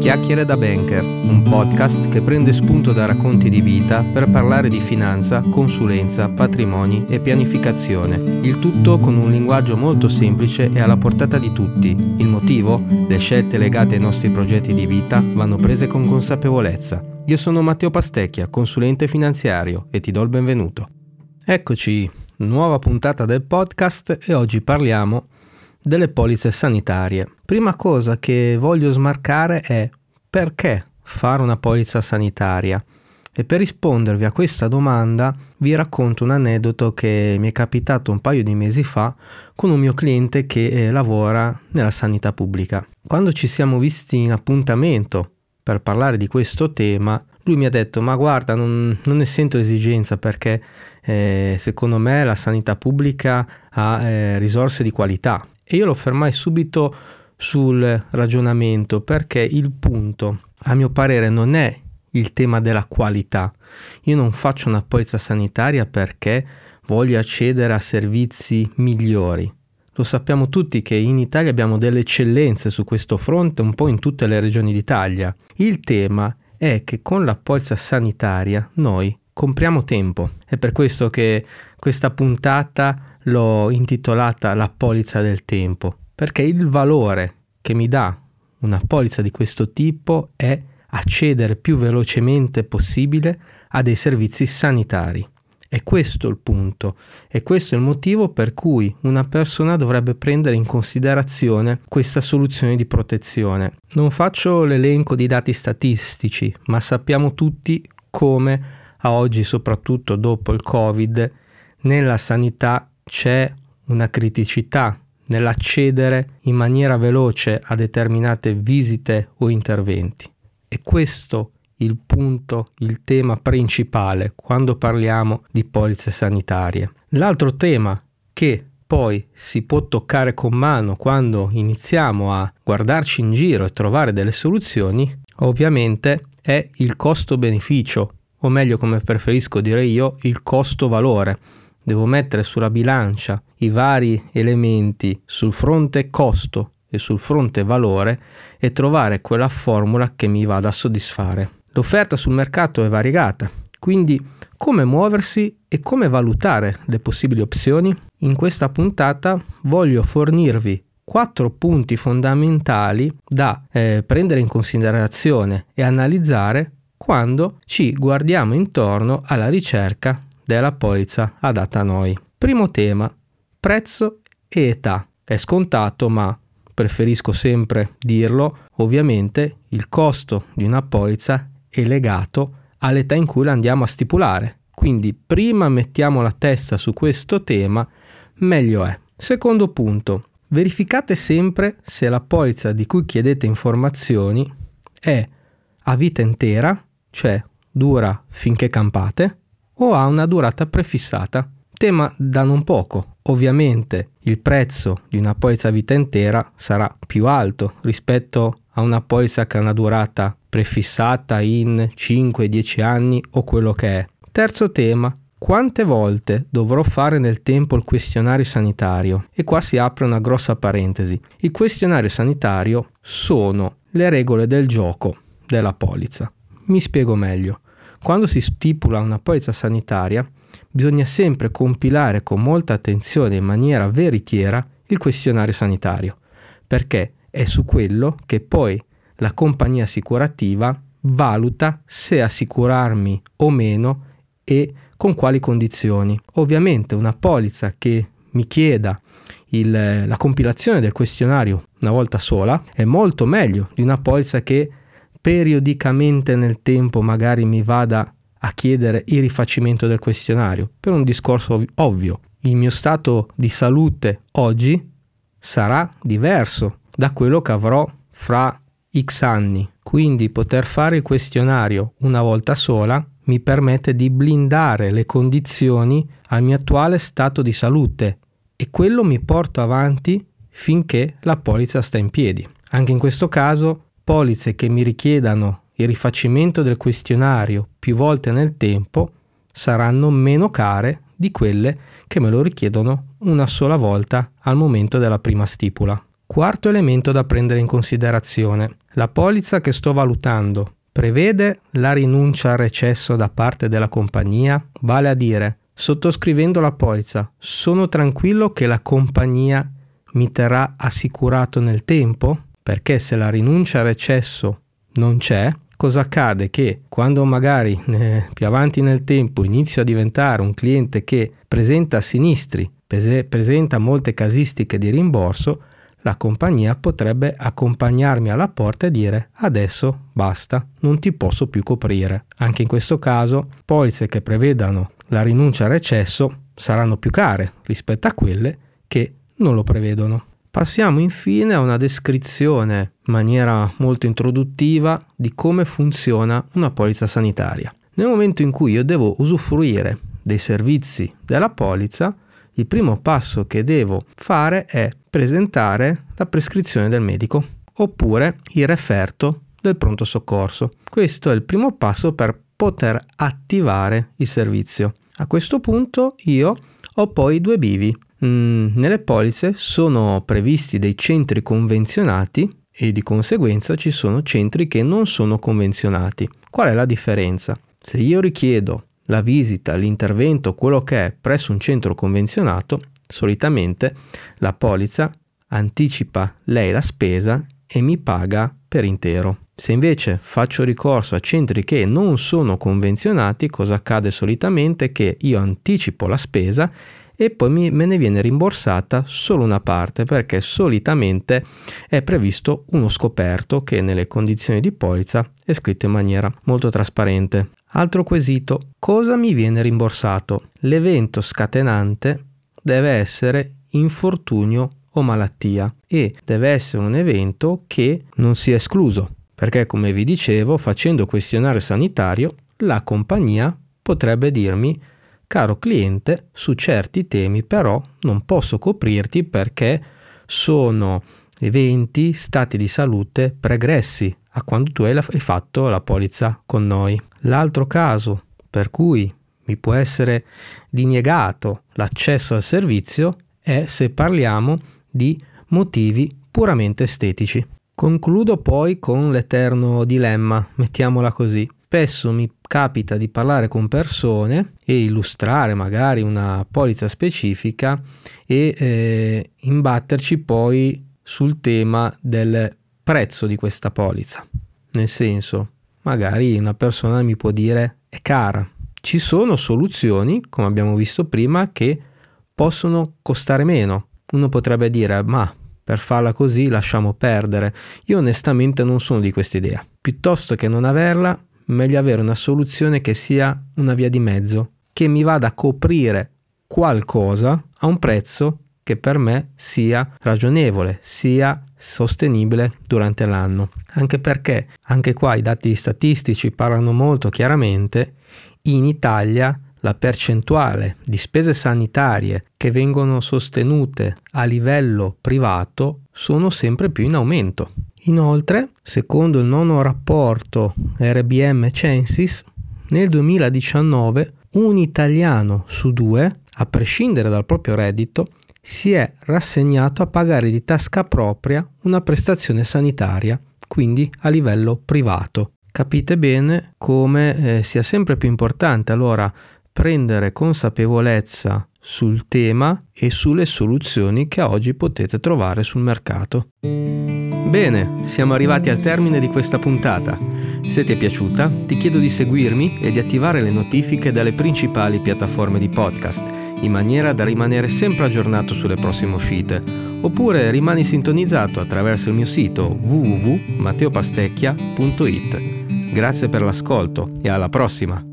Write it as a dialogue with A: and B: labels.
A: Chiacchiere da Banker, un podcast che prende spunto da racconti di vita per parlare di finanza, consulenza, patrimoni e pianificazione. Il tutto con un linguaggio molto semplice e alla portata di tutti. Il motivo? Le scelte legate ai nostri progetti di vita vanno prese con consapevolezza. Io sono Matteo Pastecchia, consulente finanziario e ti do il benvenuto. Eccoci, nuova puntata del podcast e oggi parliamo delle polizze sanitarie. Prima cosa che voglio smarcare è perché fare una polizza sanitaria? E per rispondervi a questa domanda vi racconto un aneddoto che mi è capitato un paio di mesi fa con un mio cliente che eh, lavora nella sanità pubblica. Quando ci siamo visti in appuntamento per parlare di questo tema, lui mi ha detto ma guarda non, non ne sento esigenza perché eh, secondo me la sanità pubblica ha eh, risorse di qualità e io lo fermai subito sul ragionamento perché il punto, a mio parere, non è il tema della qualità. Io non faccio una polizza sanitaria perché voglio accedere a servizi migliori. Lo sappiamo tutti che in Italia abbiamo delle eccellenze su questo fronte un po' in tutte le regioni d'Italia. Il tema è che con la polizza sanitaria noi compriamo tempo. È per questo che questa puntata l'ho intitolata La polizza del tempo perché il valore che mi dà una polizza di questo tipo è accedere più velocemente possibile a dei servizi sanitari. È questo il punto, e questo è il motivo per cui una persona dovrebbe prendere in considerazione questa soluzione di protezione. Non faccio l'elenco di dati statistici, ma sappiamo tutti come a oggi, soprattutto dopo il Covid, nella sanità c'è una criticità nell'accedere in maniera veloce a determinate visite o interventi. E questo il punto, il tema principale quando parliamo di polizze sanitarie. L'altro tema che poi si può toccare con mano quando iniziamo a guardarci in giro e trovare delle soluzioni, ovviamente è il costo-beneficio, o meglio come preferisco dire io, il costo-valore devo mettere sulla bilancia i vari elementi sul fronte costo e sul fronte valore e trovare quella formula che mi vada a soddisfare. L'offerta sul mercato è variegata, quindi come muoversi e come valutare le possibili opzioni? In questa puntata voglio fornirvi quattro punti fondamentali da eh, prendere in considerazione e analizzare quando ci guardiamo intorno alla ricerca della polizza adatta a noi. Primo tema, prezzo e età. È scontato, ma preferisco sempre dirlo, ovviamente il costo di una polizza è legato all'età in cui la andiamo a stipulare. Quindi prima mettiamo la testa su questo tema, meglio è. Secondo punto, verificate sempre se la polizza di cui chiedete informazioni è a vita intera, cioè dura finché campate, o ha una durata prefissata. Tema da non poco. Ovviamente il prezzo di una polizza vita intera sarà più alto rispetto a una polizza che ha una durata prefissata in 5-10 anni o quello che è. Terzo tema, quante volte dovrò fare nel tempo il questionario sanitario? E qua si apre una grossa parentesi. Il questionario sanitario sono le regole del gioco della polizza. Mi spiego meglio. Quando si stipula una polizza sanitaria, bisogna sempre compilare con molta attenzione in maniera veritiera il questionario sanitario, perché è su quello che poi la compagnia assicurativa valuta se assicurarmi o meno e con quali condizioni. Ovviamente una polizza che mi chieda il, la compilazione del questionario una volta sola è molto meglio di una polizza che periodicamente nel tempo magari mi vada a chiedere il rifacimento del questionario per un discorso ovvio. Il mio stato di salute oggi sarà diverso da quello che avrò fra X anni. Quindi poter fare il questionario una volta sola mi permette di blindare le condizioni al mio attuale stato di salute e quello mi porta avanti finché la polizza sta in piedi. Anche in questo caso polizze che mi richiedano il rifacimento del questionario più volte nel tempo saranno meno care di quelle che me lo richiedono una sola volta al momento della prima stipula. Quarto elemento da prendere in considerazione. La polizza che sto valutando prevede la rinuncia al recesso da parte della compagnia, vale a dire, sottoscrivendo la polizza, sono tranquillo che la compagnia mi terrà assicurato nel tempo? Perché se la rinuncia al recesso non c'è, cosa accade? Che quando magari eh, più avanti nel tempo inizio a diventare un cliente che presenta sinistri, pese- presenta molte casistiche di rimborso, la compagnia potrebbe accompagnarmi alla porta e dire adesso basta, non ti posso più coprire. Anche in questo caso, polizze che prevedano la rinuncia al recesso saranno più care rispetto a quelle che non lo prevedono. Passiamo infine a una descrizione in maniera molto introduttiva di come funziona una polizza sanitaria. Nel momento in cui io devo usufruire dei servizi della polizza, il primo passo che devo fare è presentare la prescrizione del medico oppure il referto del pronto soccorso. Questo è il primo passo per poter attivare il servizio. A questo punto io ho poi due bivi. Mm, nelle polizze sono previsti dei centri convenzionati e di conseguenza ci sono centri che non sono convenzionati. Qual è la differenza? Se io richiedo la visita, l'intervento, quello che è presso un centro convenzionato, solitamente la polizza anticipa lei la spesa e mi paga per intero. Se invece faccio ricorso a centri che non sono convenzionati, cosa accade solitamente? Che io anticipo la spesa e poi mi, me ne viene rimborsata solo una parte perché solitamente è previsto uno scoperto che nelle condizioni di polizza è scritto in maniera molto trasparente. Altro quesito, cosa mi viene rimborsato? L'evento scatenante deve essere infortunio o malattia e deve essere un evento che non sia escluso perché come vi dicevo facendo questionario sanitario la compagnia potrebbe dirmi Caro cliente, su certi temi però non posso coprirti perché sono eventi, stati di salute pregressi a quando tu hai fatto la polizza con noi. L'altro caso per cui mi può essere diniegato l'accesso al servizio è se parliamo di motivi puramente estetici. Concludo poi con l'eterno dilemma, mettiamola così. Spesso mi capita di parlare con persone e illustrare magari una polizza specifica e eh, imbatterci poi sul tema del prezzo di questa polizza. Nel senso, magari una persona mi può dire è cara. Ci sono soluzioni, come abbiamo visto prima, che possono costare meno. Uno potrebbe dire ma per farla così lasciamo perdere. Io onestamente non sono di questa idea. Piuttosto che non averla, meglio avere una soluzione che sia una via di mezzo, che mi vada a coprire qualcosa a un prezzo che per me sia ragionevole, sia sostenibile durante l'anno. Anche perché, anche qua i dati statistici parlano molto chiaramente, in Italia la percentuale di spese sanitarie che vengono sostenute a livello privato sono sempre più in aumento. Inoltre, secondo il nono rapporto RBM Censis, nel 2019 un italiano su due, a prescindere dal proprio reddito, si è rassegnato a pagare di tasca propria una prestazione sanitaria, quindi a livello privato. Capite bene come eh, sia sempre più importante allora prendere consapevolezza sul tema e sulle soluzioni che oggi potete trovare sul mercato. Bene, siamo arrivati al termine di questa puntata. Se ti è piaciuta, ti chiedo di seguirmi e di attivare le notifiche dalle principali piattaforme di podcast, in maniera da rimanere sempre aggiornato sulle prossime uscite. Oppure rimani sintonizzato attraverso il mio sito www.matteopastecchia.it. Grazie per l'ascolto e alla prossima!